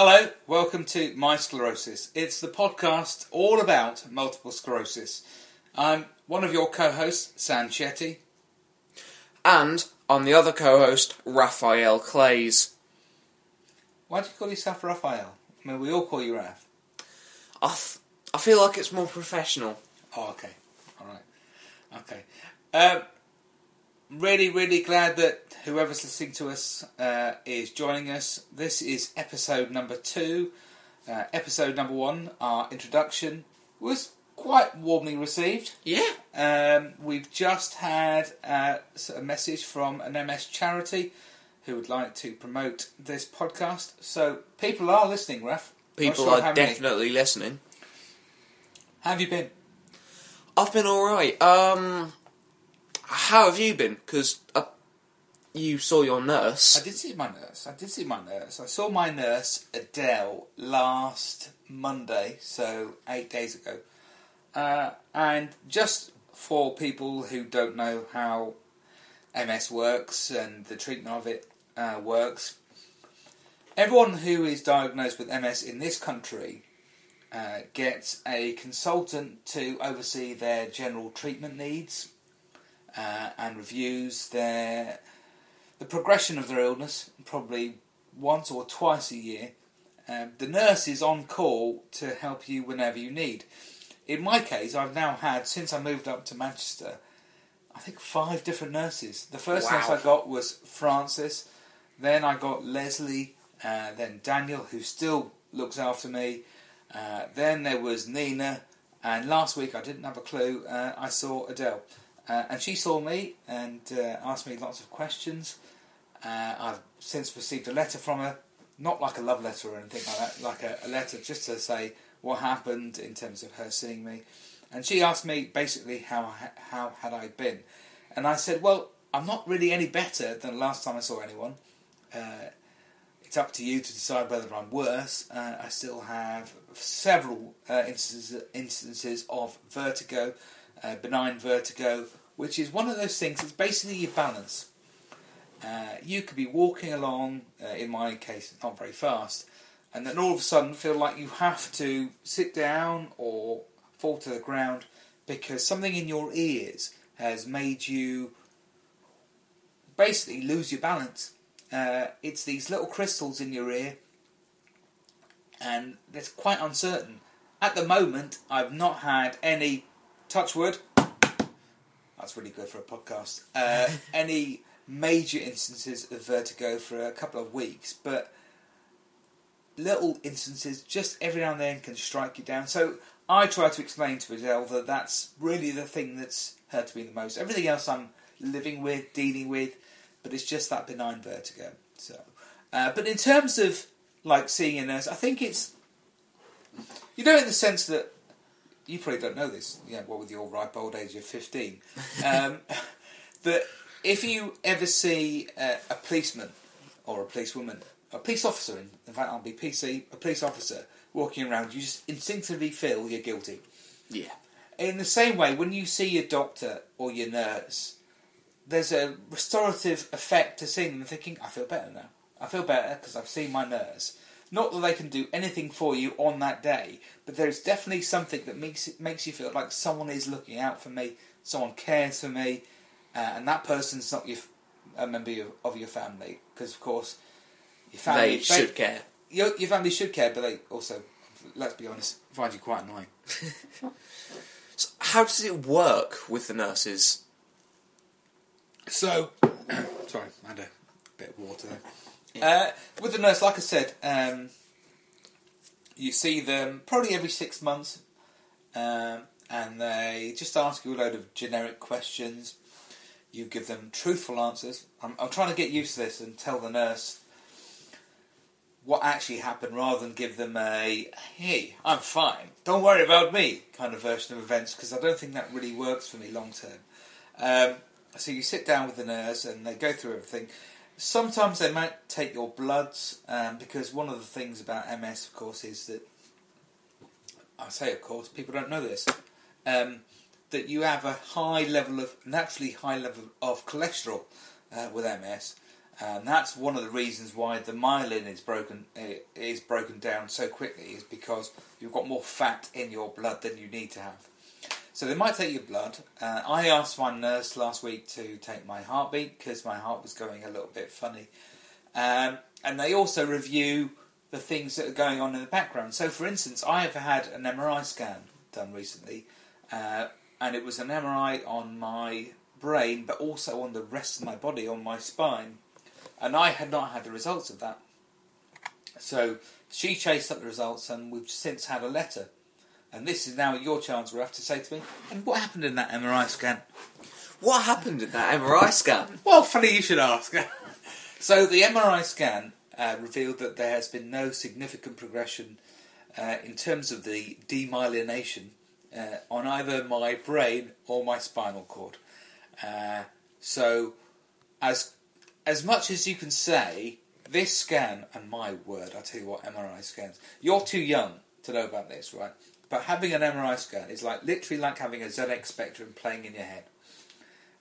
Hello, welcome to My Sclerosis. It's the podcast all about multiple sclerosis. I'm one of your co hosts, Sanj Chetty. And I'm the other co host, Raphael Clays. Why do you call yourself Raphael? I mean, we all call you Raph. I, f- I feel like it's more professional. Oh, okay. Alright. Okay. Um, really, really glad that whoever's listening to us uh, is joining us. This is episode number two. Uh, episode number one, our introduction, was quite warmly received. Yeah. Um, we've just had uh, a message from an MS charity who would like to promote this podcast. So people are listening, Raf. People sure are how many. definitely listening. How have you been? I've been alright. Um, how have you been? Because uh, you saw your nurse. I did see my nurse. I did see my nurse. I saw my nurse Adele last Monday, so eight days ago. Uh, and just for people who don't know how MS works and the treatment of it uh, works, everyone who is diagnosed with MS in this country uh, gets a consultant to oversee their general treatment needs uh, and reviews their the progression of their illness, probably once or twice a year. Um, the nurse is on call to help you whenever you need. In my case, I've now had, since I moved up to Manchester, I think five different nurses. The first nurse I got was Francis, then I got Leslie, uh, then Daniel, who still looks after me, uh, then there was Nina, and last week I didn't have a clue, uh, I saw Adele. Uh, and she saw me and uh, asked me lots of questions. Uh, I've since received a letter from her, not like a love letter or anything like that, like a, a letter just to say what happened in terms of her seeing me. And she asked me basically how how had I been, and I said, well, I'm not really any better than the last time I saw anyone. Uh, it's up to you to decide whether I'm worse. Uh, I still have several uh, instances instances of vertigo, uh, benign vertigo, which is one of those things. It's basically your balance. Uh, you could be walking along, uh, in my case, not very fast, and then all of a sudden feel like you have to sit down or fall to the ground because something in your ears has made you basically lose your balance. Uh, it's these little crystals in your ear, and it's quite uncertain. At the moment, I've not had any touch wood. That's really good for a podcast. Uh, any major instances of vertigo for a couple of weeks, but little instances just every now and then can strike you down. So I try to explain to Adele that that's really the thing that's hurt me the most. Everything else I'm living with, dealing with, but it's just that benign vertigo. So, uh, but in terms of like seeing a nurse, I think it's you know in the sense that you probably don't know this. Yeah, what with your ripe old age of fifteen, um, that if you ever see uh, a policeman or a policewoman, a police officer, in, in fact, I'll be PC, a police officer walking around, you just instinctively feel you're guilty. Yeah. In the same way, when you see your doctor or your nurse, there's a restorative effect to seeing them thinking, I feel better now. I feel better because I've seen my nurse. Not that they can do anything for you on that day, but there's definitely something that makes it makes you feel like someone is looking out for me, someone cares for me, uh, and that person's not your, f- a member of- of your family because, of course, your family they should care. your, your family should care, but they also, let's be honest, find you quite annoying. So how does it work with the nurses? So, sorry, I had a bit of water there. Uh, with the nurse, like I said, um, you see them probably every six months, um, and they just ask you a load of generic questions. You give them truthful answers. I'm, I'm trying to get used to this and tell the nurse what actually happened rather than give them a hey, I'm fine, don't worry about me kind of version of events because I don't think that really works for me long term. Um, so you sit down with the nurse and they go through everything. Sometimes they might take your bloods um, because one of the things about MS, of course, is that I say, of course, people don't know this. Um, that you have a high level of naturally high level of cholesterol uh, with MS, And that's one of the reasons why the myelin is broken eh, is broken down so quickly is because you've got more fat in your blood than you need to have. So they might take your blood. Uh, I asked my nurse last week to take my heartbeat because my heart was going a little bit funny. Um, and they also review the things that are going on in the background. So, for instance, I have had an MRI scan done recently, uh, and it was an MRI on my brain, but also on the rest of my body, on my spine. And I had not had the results of that. So she chased up the results, and we've since had a letter. And this is now your chance, Raf, to say to me, and what happened in that MRI scan? What happened in that MRI scan? Well, funny you should ask. so the MRI scan uh, revealed that there has been no significant progression uh, in terms of the demyelination uh, on either my brain or my spinal cord. Uh, so, as as much as you can say, this scan, and my word, I tell you what, MRI scans. You're too young to know about this, right? But having an MRI scan is like literally like having a ZX Spectrum playing in your head.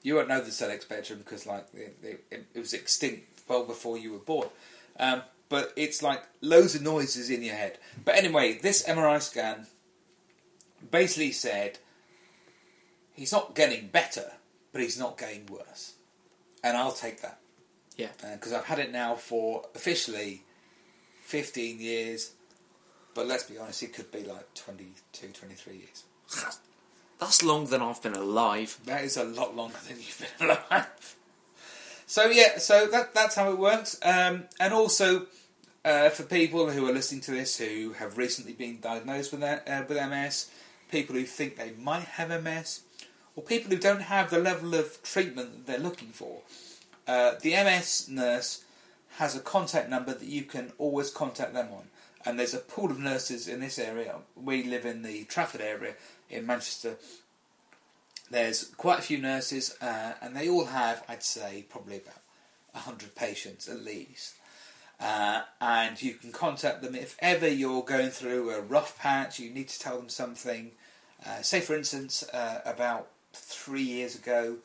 You won't know the ZX Spectrum because like it, it, it was extinct well before you were born. Um, but it's like loads of noises in your head. But anyway, this MRI scan basically said he's not getting better, but he's not getting worse. And I'll take that. Yeah. Because I've had it now for officially 15 years, but let's be honest, it could be like 22, 23 years. That's longer than I've been alive. That is a lot longer than you've been alive. So yeah, so that that's how it works. Um, and also, uh, for people who are listening to this who have recently been diagnosed with that, uh, with MS, people who think they might have MS, or people who don't have the level of treatment that they're looking for, uh, the MS nurse has a contact number that you can always contact them on. And there's a pool of nurses in this area. We live in the Trafford area in Manchester. There's quite a few nurses, uh, and they all have, I'd say, probably about 100 patients at least. Uh, and you can contact them if ever you're going through a rough patch, you need to tell them something. Uh, say, for instance, uh, about three years ago,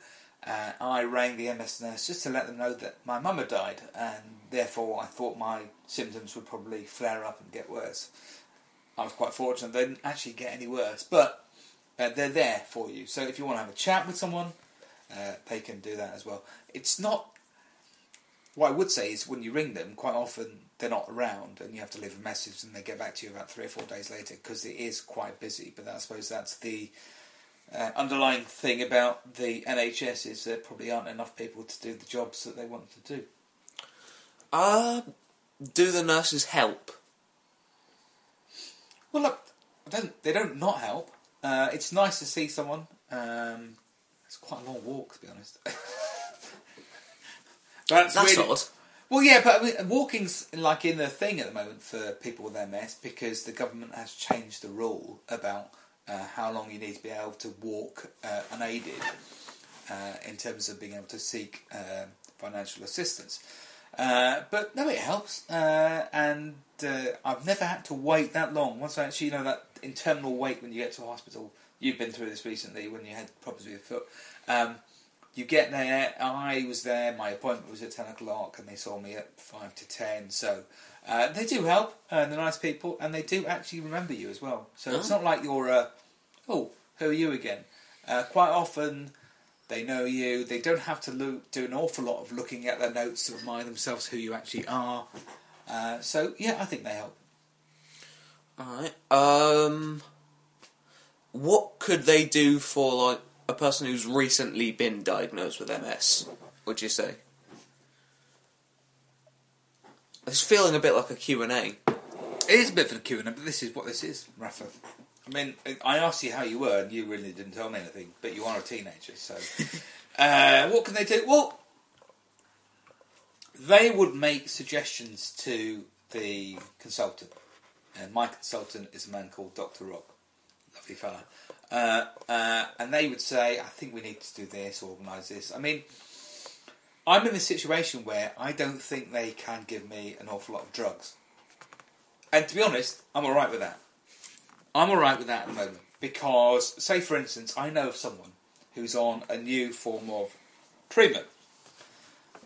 uh, I rang the MS nurse just to let them know that my mum had died, and therefore I thought my symptoms would probably flare up and get worse. I was quite fortunate; they didn't actually get any worse, but uh, they're there for you. So if you want to have a chat with someone, uh, they can do that as well. It's not. What I would say is when you ring them, quite often they're not around, and you have to leave a message, and they get back to you about three or four days later because it is quite busy. But I suppose that's the uh, underlying thing about the NHS is there probably aren't enough people to do the jobs that they want to do. Uh, do the nurses help? Well, look, I don't, they don't not help. Uh, it's nice to see someone. Um, it's quite a long walk, to be honest. That's, That's really- odd. Well, yeah, but I mean, walking's like in the thing at the moment for people with MS because the government has changed the rule about uh, how long you need to be able to walk uh, unaided uh, in terms of being able to seek uh, financial assistance. Uh, but no, it helps, uh, and uh, I've never had to wait that long. Once I actually, you know, that internal wait when you get to a hospital. You've been through this recently when you had problems with your foot. Um, you get there. I was there. My appointment was at ten o'clock, and they saw me at five to ten. So uh, they do help. Uh, they're nice people, and they do actually remember you as well. So it's Oh. not like you're, uh, oh, who are you again? Uh, quite often, they know you. They don't have to look, do an awful lot of looking at their notes to remind themselves who you actually are. Uh, so yeah, I think they help. Alright. Um, what could they do for like a person who's recently been diagnosed with MS? Would you say? It's feeling a bit like a Q and A. It is a bit of the Q and A, but this is what this is, Rafa. I mean, I asked you how you were, and you really didn't tell me anything. But you are a teenager, so uh, what can they do? Well, they would make suggestions to the consultant, and my consultant is a man called Doctor Rob, lovely fella, uh, uh, and they would say, "I think we need to do this, organise this." I mean. I'm in a situation where I don't think they can give me an awful lot of drugs. And to be honest, I'm alright with that. I'm alright with that at the moment. Because, say for instance, I know of someone who's on a new form of treatment.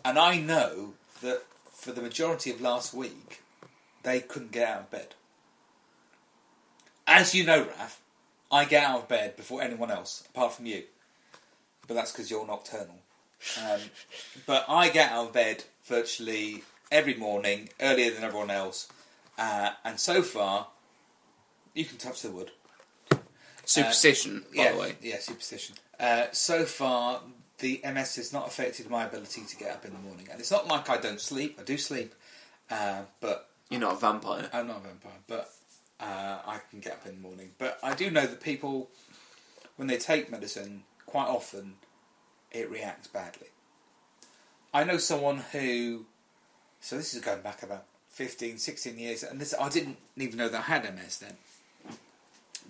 And I know that for the majority of last week, they couldn't get out of bed. As you know, Raf, I get out of bed before anyone else, apart from you. But that's because you're nocturnal. Um, but I get out of bed virtually every morning, earlier than everyone else. Uh, and so far, you can touch the wood. Superstition, by yeah, the way. Yeah, superstition. Uh, so far, the MS has not affected my ability to get up in the morning. And it's not like I don't sleep. I do sleep. Uh, but You're not a vampire. I'm not a vampire, but uh, I can get up in the morning. But I do know that people, when they take medicine, quite often it reacts badly. I know someone who, so this is going back about 15, 16 years, and this I didn't even know that I had MS then.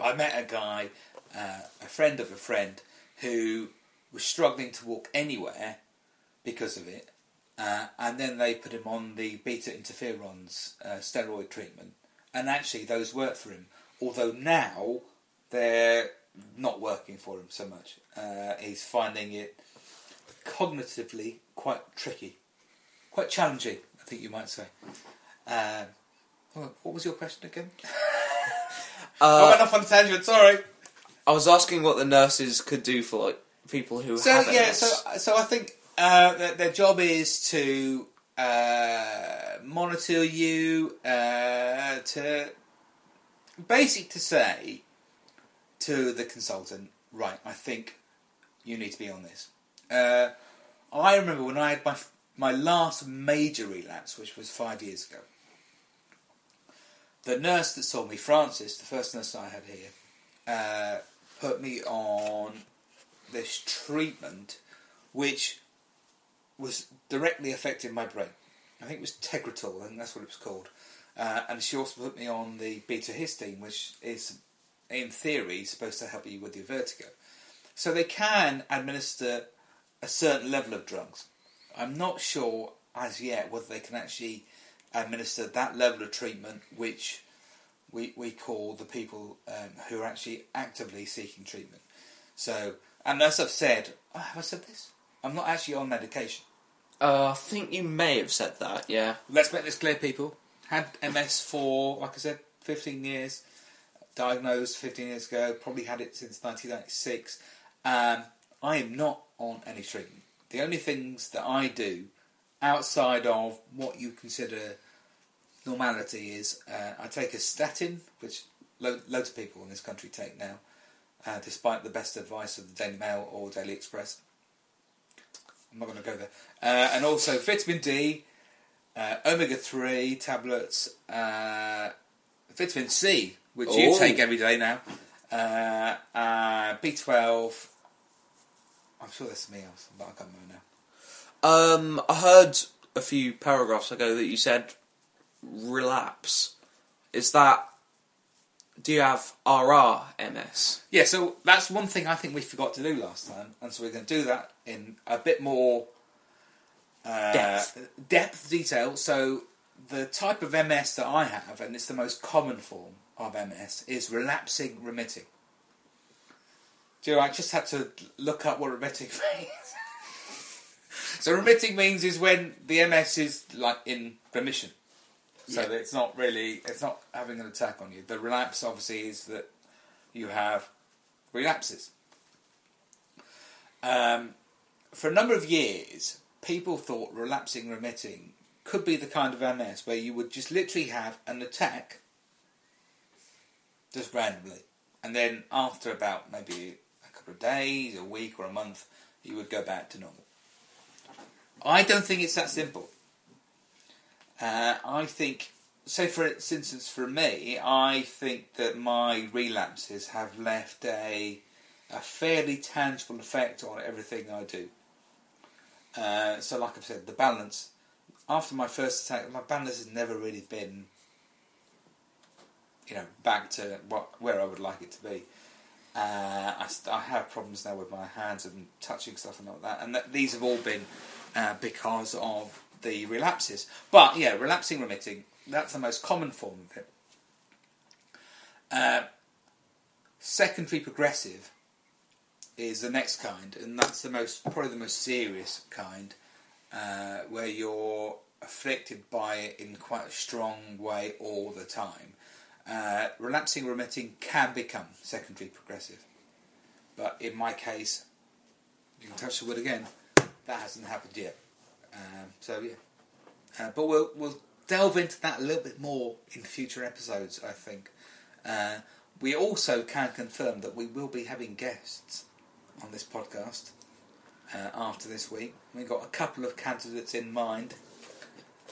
I met a guy, uh, a friend of a friend, who was struggling to walk anywhere because of it. Uh, and then they put him on the beta interferons uh, steroid treatment, and actually those worked for him. Although now they're not working for him so much. Uh, he's finding it cognitively quite tricky, quite challenging. I think you might say. Oh, what was your question again? I went Uh, off on a tangent. Sorry. I was asking what the nurses could do for like people who So have yeah, so so I think uh, their, their job is to uh, monitor you, uh, to basic to say to the consultant, right? I think you need to be on this. Uh, I remember when I had my my last major relapse, which was five years ago. The nurse that saw me, Francis, the first nurse I had here, uh, put me on this treatment which was directly affecting my brain. I think it was Tegretol, think that's what it was called. Uh, and she also put me on the betahistine, which is, in theory, supposed to help you with your vertigo. So they can administer a certain level of drugs. I'm not sure as yet whether they can actually administer that level of treatment, which we, we call the people um, who are actually actively seeking treatment. So, and as I've said, oh, have I said this? I'm not actually on medication. Uh, I think you may have said that. Yeah. Let's make this clear, people. Had MS for, like I said, 15 years. Diagnosed 15 years ago. Probably had it since 1996. Um, I am not on any treatment. The only things that I do outside of what you consider normality is uh, I take a statin, which lo- loads of people in this country take now, uh, despite the best advice of the Daily Mail or Daily Express. I'm not going to go there. Uh, and also vitamin D, uh, omega 3 tablets, uh, vitamin C, which you Oh. take every day now, uh, uh, B12. I'm sure there's something else, but I can't remember now. Um, I heard a few paragraphs ago that you said relapse. Is that? Do you have RR MS? Yeah, so that's one thing I think we forgot to do last time, and so we're going to do that in a bit more uh, Depth. depth detail. So the type of MS that I have, and it's the most common form of MS, is relapsing remitting. Do you know, I just had to look up what remitting means. so remitting means is when the MS is like in remission. So Yeah. that it's not really, it's not having an attack on you. The relapse obviously is that you have relapses. Um, for a number of years, people thought relapsing remitting could be the kind of MS where you would just literally have an attack just randomly, and then after about maybe a couple of days, a week, or a month, you would go back to normal. I don't think it's that simple. Uh, I think, say for instance, for me, I think that my relapses have left a a fairly tangible effect on everything I do. Uh, so, like I've said, the balance. After my first attack, my balance has never really been, you know, back to what where I would like it to be. Uh, I, I have problems now with my hands and touching stuff and all that, and these have all been uh, because of the relapses. But yeah, relapsing remitting, that's the most common form of it. Uh, secondary progressive is the next kind, and that's the most probably the most serious kind, uh, where your afflicted by it in quite a strong way all the time, uh, relapsing remitting can become secondary progressive. But in my case, you can touch the wood again, that hasn't happened yet. Um, so yeah, uh, but we'll we'll delve into that a little bit more in future episodes. I think. Uh, we also can confirm that we will be having guests on this podcast uh, after this week. We've got a couple of candidates in mind.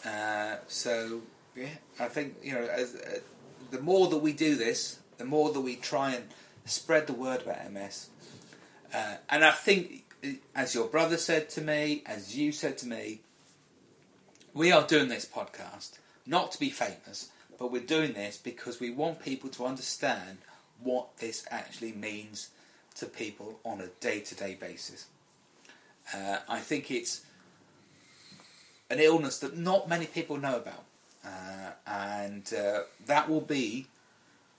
Uh, so yeah, I think you know, as, uh, the more that we do this, the more that we try and spread the word about MS. Uh, and I think, as your brother said to me, as you said to me, we are doing this podcast not to be famous, but we're doing this because we want people to understand what this actually means to people on a day-to-day basis. Uh, I think it's an illness that not many people know about, uh, and uh, that will be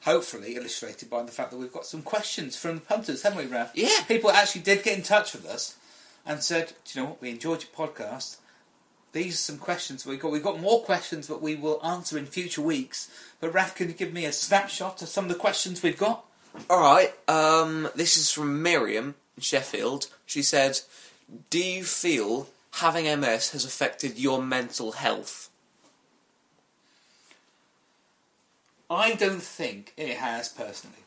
hopefully illustrated by the fact that we've got some questions from the punters, haven't we, Raf? Yeah. People actually did get in touch with us and said, "Do you know what? We enjoyed your podcast. These are some questions we got. We've got more questions that we will answer in future weeks. But Raf, can you give me a snapshot of some of the questions we've got? All right. Um, this is from Miriam in Sheffield. She said, "Do you feel having MS has affected your mental health?" I don't think it has personally.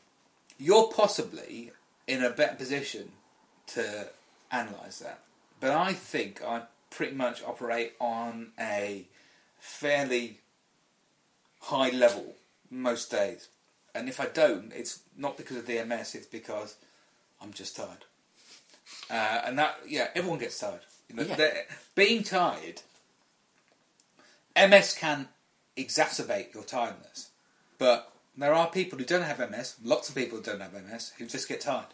You're possibly in a better position to analyse that, but I think I pretty much operate on a fairly high level most days. And if I don't, it's not because of the MS, it's because I'm just tired. Uh, and that, yeah, everyone gets tired. You know, Yeah. Being tired, MS can exacerbate your tiredness. But there are people who don't have MS, lots of people who don't have MS, who just get tired.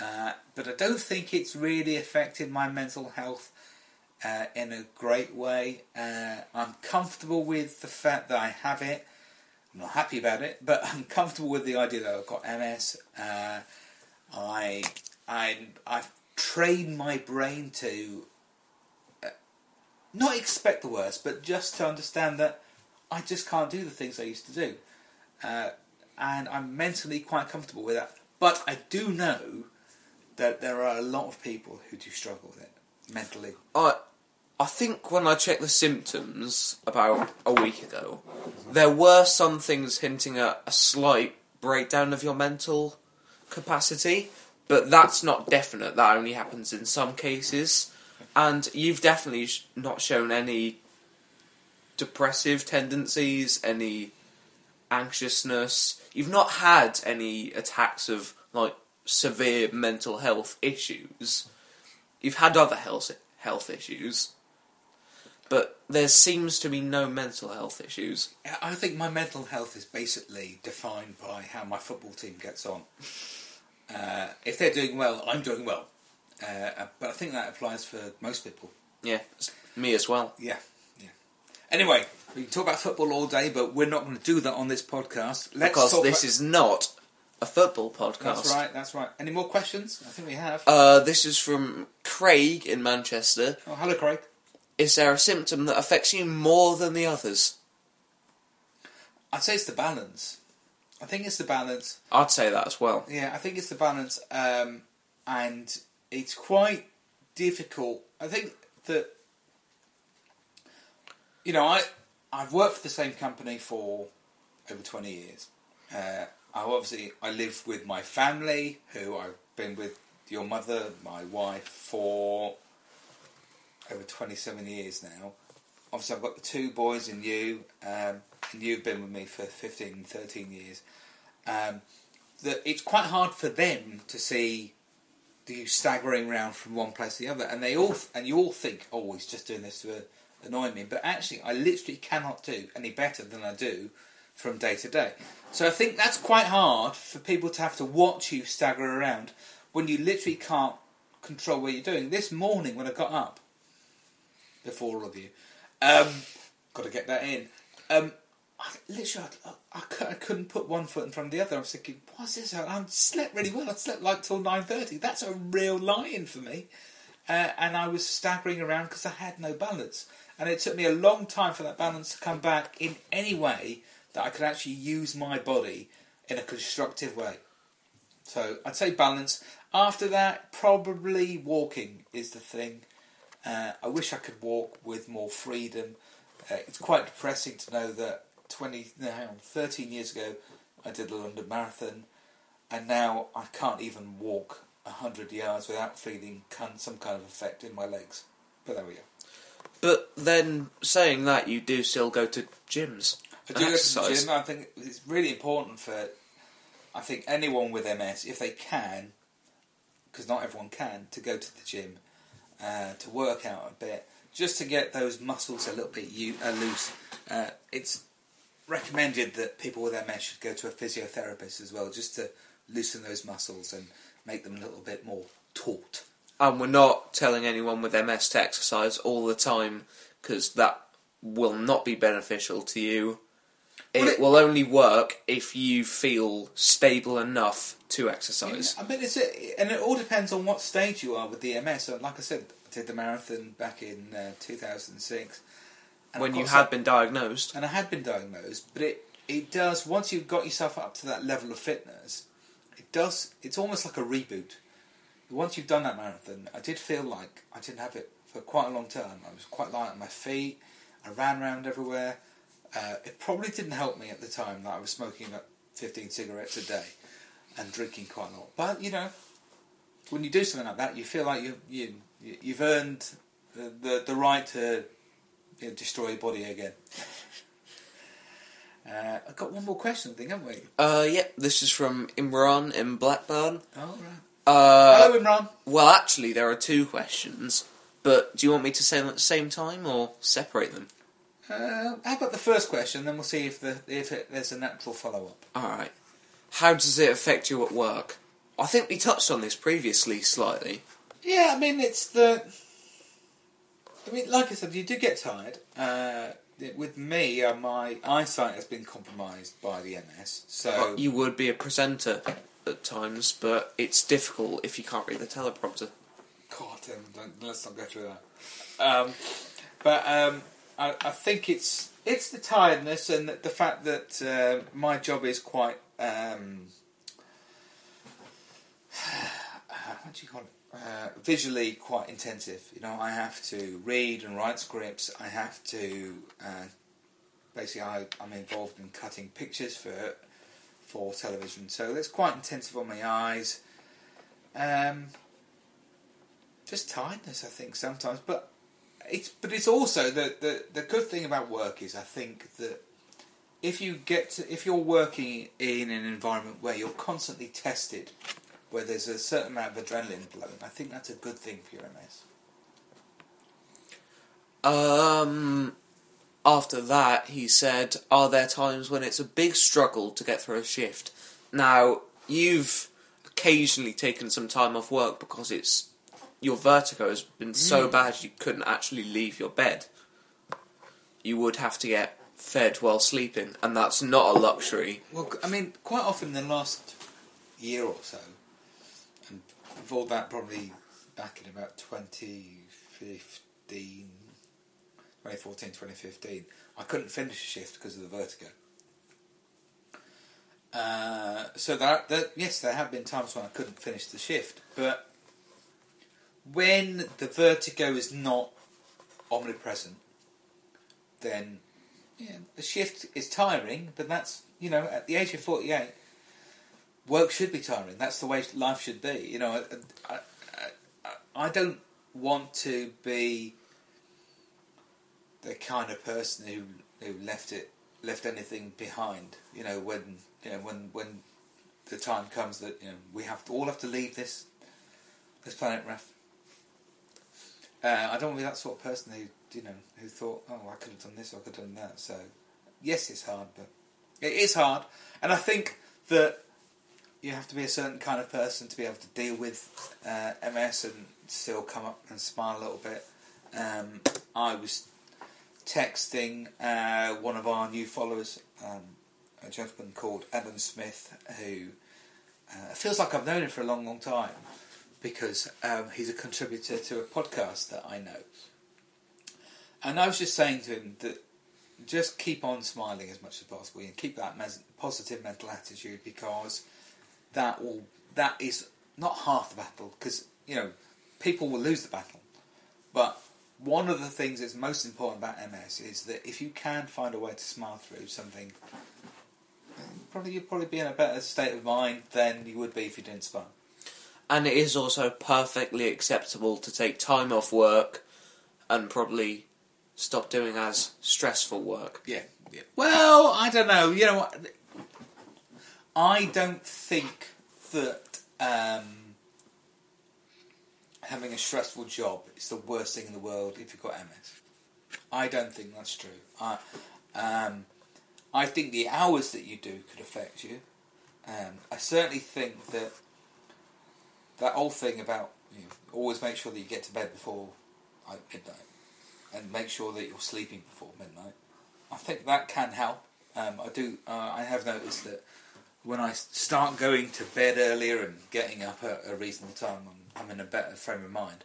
Uh, but I don't think it's really affected my mental health uh, in a great way. Uh, I'm comfortable with the fact that I have it. I'm not happy about it, but I'm comfortable with the idea that I've got MS. Uh, I, I, I've trained my brain to uh, not expect the worst, but just to understand that I just can't do the things I used to do. Uh, and I'm mentally quite comfortable with that. But I do know that there are a lot of people who do struggle with it mentally. I I think when I checked the symptoms about a week ago, there were some things hinting at a slight breakdown of your mental capacity, but that's not definite. That only happens in some cases, and you've definitely not shown any depressive tendencies, any anxiousness. You've not had any attacks of like severe mental health issues. You've had other health health issues, but there seems to be no mental health issues. I think my mental health is basically defined by how my football team gets on. Uh, if they're doing well, I'm doing well. Uh, but I think that applies for most people. Yeah, me as well. Yeah, yeah. Anyway, we can talk about football all day, but we're not going to do that on this podcast. Let's because talk this about- is not a football podcast. That's right. That's right. Any more questions? I think we have. Uh, this is from Craig in Manchester. oh, hello, Craig. Is there a symptom that affects you more than the others? I'd say it's the balance. I think it's the balance. I'd say that as well. Yeah, I think it's the balance, um, and it's quite difficult. I think that you know, I I've worked for the same company for over twenty years. Uh, I obviously I live with my family, who I've been with your mother, my wife, for over twenty seven years now. Obviously, I've got the two boys and you, um, and you've been with me for 15, 13 years um, that it's quite hard for them to see you staggering around from one place to the other, and they all and you all think, oh, he's just doing this to uh, annoy me, but actually, I literally cannot do any better than I do from day to day. So I think that's quite hard for people to have to watch you stagger around when you literally can't control what you're doing. This morning when I got up, before all of you, um, got to get that in. Um, I, literally, I, I, I couldn't put one foot in front of the other. I was thinking, what's this? I slept really well. I slept like till nine thirty. That's a real lion for me. Uh, and I was staggering around because I had no balance. And it took me a long time for that balance to come back in any way that I could actually use my body in a constructive way. So I'd say balance. After that, probably walking is the thing. Uh, I wish I could walk with more freedom. Uh, it's quite depressing to know that 20, no, 13 years ago I did the London Marathon, and now I can't even walk 100 yards without feeling some kind of effect in my legs. But there we go. But then, saying that, you do still go to gyms. I do go to the gym. I think it's really important for, I think anyone with MS, if they can, because not everyone can, to go to the gym, uh, to work out a bit, just to get those muscles a little bit u- uh, loose. Uh, it's recommended that people with MS should go to a physiotherapist as well, just to loosen those muscles and make them a little bit more taut. And we're not telling anyone with MS to exercise all the time because that will not be beneficial to you. It, it- will only work if you feel stable enough to exercise. I mean, it's a, and it all depends on what stage you are with the MS. So, like I said, I did the marathon back in uh, 2006. And when you had been diagnosed. and I had been diagnosed, but it it does once you've got yourself up to that level of fitness, it does. It's almost like a reboot. Once you've done that marathon, I did feel like I didn't have it for quite a long time. I was quite light on my feet. I ran around everywhere. Uh, it probably didn't help me at the time that I was smoking about 15 cigarettes a day and drinking quite a lot. But you know, when you do something like that, you feel like you you you've earned the the, the right to destroy your body again. Uh, I've got one more question, I think, haven't we? Uh, yep, this is from Imran in Blackburn. Oh, right. Uh, Hello, Imran. well, actually, there are two questions, but do you want me to say them at the same time or separate them? Uh, how about the first question, then we'll see if the if it, there's a natural follow up. Alright. How does it affect you at work? I think we touched on this previously slightly. Yeah, I mean it's the. I mean, like I said, you do get tired. Uh, with me, uh, my eyesight has been compromised by the MS, so You would be a presenter at times, but it's difficult if you can't read the teleprompter. God, um, don't, let's not go through that. Um, but um, I, I think it's it's the tiredness and the, the fact that uh, my job is quite um, what do you call it? Uh, visually quite intensive. You know, I have to read and write scripts. I have to uh, basically I, I'm involved in cutting pictures for for television, so it's quite intensive on my eyes. Um, just tiredness, I think sometimes. But it's but it's also the, the the good thing about work is I think that if you get to, if you're working in an environment where you're constantly tested, where there's a certain amount of adrenaline flowing, I think that's a good thing for your MS. Um, after that, he said, Are there times when it's a big struggle to get through a shift? Now, you've occasionally taken some time off work because it's your vertigo has been so bad you couldn't actually leave your bed. You would have to get fed while sleeping, and that's not a luxury. Well, I mean, quite often in the last year or so, before that, probably back in about 2015, 2014, 2015, I couldn't finish a shift because of the vertigo. Uh, so that, that yes, there have been times when I couldn't finish the shift, but when the vertigo is not omnipresent, then yeah, the shift is tiring, but that's you know at the age of forty eight, work should be tiring. That's the way life should be. You know, I, I, I, don't want to be the kind of person who who left it left anything behind. You know, when you know when when the time comes that you know we have to all have to leave this this planet, Raf. Uh, I don't want to be that sort of person who you know who thought, oh, I could have done this, or I could have done that. So, yes, it's hard, but it is hard, and I think that you have to be a certain kind of person to be able to deal with uh, MS and still come up and smile a little bit. Um, I was texting uh, one of our new followers, um, a gentleman called Adam Smith, who uh, feels like I've known him for a long, long time. because um, he's a contributor to a podcast that I know. And I was just saying to him that just keep on smiling as much as possible and keep that mes- positive mental attitude because that will that is not half the battle because you know people will lose the battle, but one of the things that's most important about MS is that if you can find a way to smile through something, probably you'd probably be in a better state of mind than you would be if you didn't smile. And it is also perfectly acceptable to take time off work and probably stop doing as stressful work. Yeah, yeah. Well, I don't know. You know what? I don't think that um, having a stressful job is the worst thing in the world if you've got MS. I don't think that's true. I, um, I think the hours that you do could affect you. Um, I certainly think that that old thing about you know, always make sure that you get to bed before midnight and make sure that you're sleeping before midnight. I think that can help. Um, I do. Uh, I have noticed that when I start going to bed earlier and getting up at a reasonable time, I'm, I'm in a better frame of mind.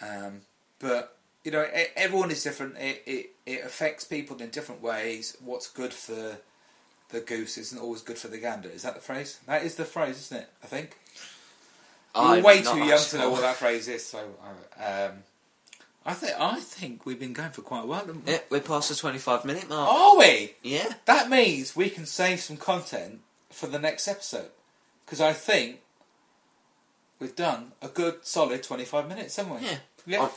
Um, but you know, e- everyone is different. It, it it affects people in different ways. What's good for the goose isn't always good for the gander. Is that the phrase? That is the phrase, isn't it? I think. You're I'm way too young to know what that phrase is. So, uh, um, I think I think we've been going for quite a while. haven't we? Yeah, we're past the 25 minute mark. Are we? Yeah. That means we can save some content for the next episode because I think we've done a good solid twenty-five minutes, haven't we? Yeah. Yeah. Oh.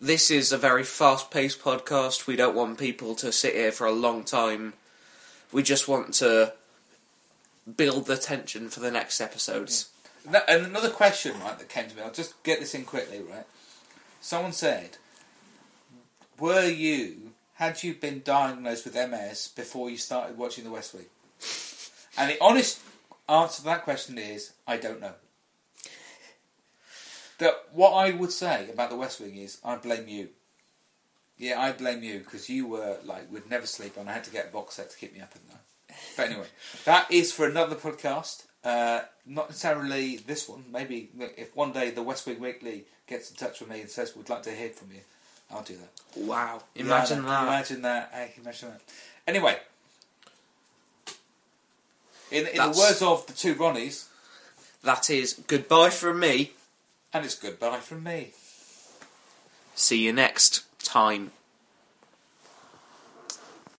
This is a very fast paced podcast. We don't want people to sit here for a long time. We just want to build the tension for the next episodes. No- And another question, right, that came to me. I'll just get this in quickly, right? Someone said, "Were you had you been diagnosed with MS before you started watching The West Wing?" And the honest answer to that question is, I don't know. That what I would say about The West Wing is, I blame you. Yeah, I blame you because you were like would never sleep, and I had to get a box set to keep me up at night. But anyway, that is for another podcast. Uh, not necessarily this one. Maybe if one day the West Wing Weekly gets in touch with me and says we'd like to hear from you, I'll do that. Wow. Imagine know. that. Imagine that. Can imagine that. Anyway, in, in the That's- words of the two Ronnies, That is goodbye from me. and it's goodbye from me. See you next time.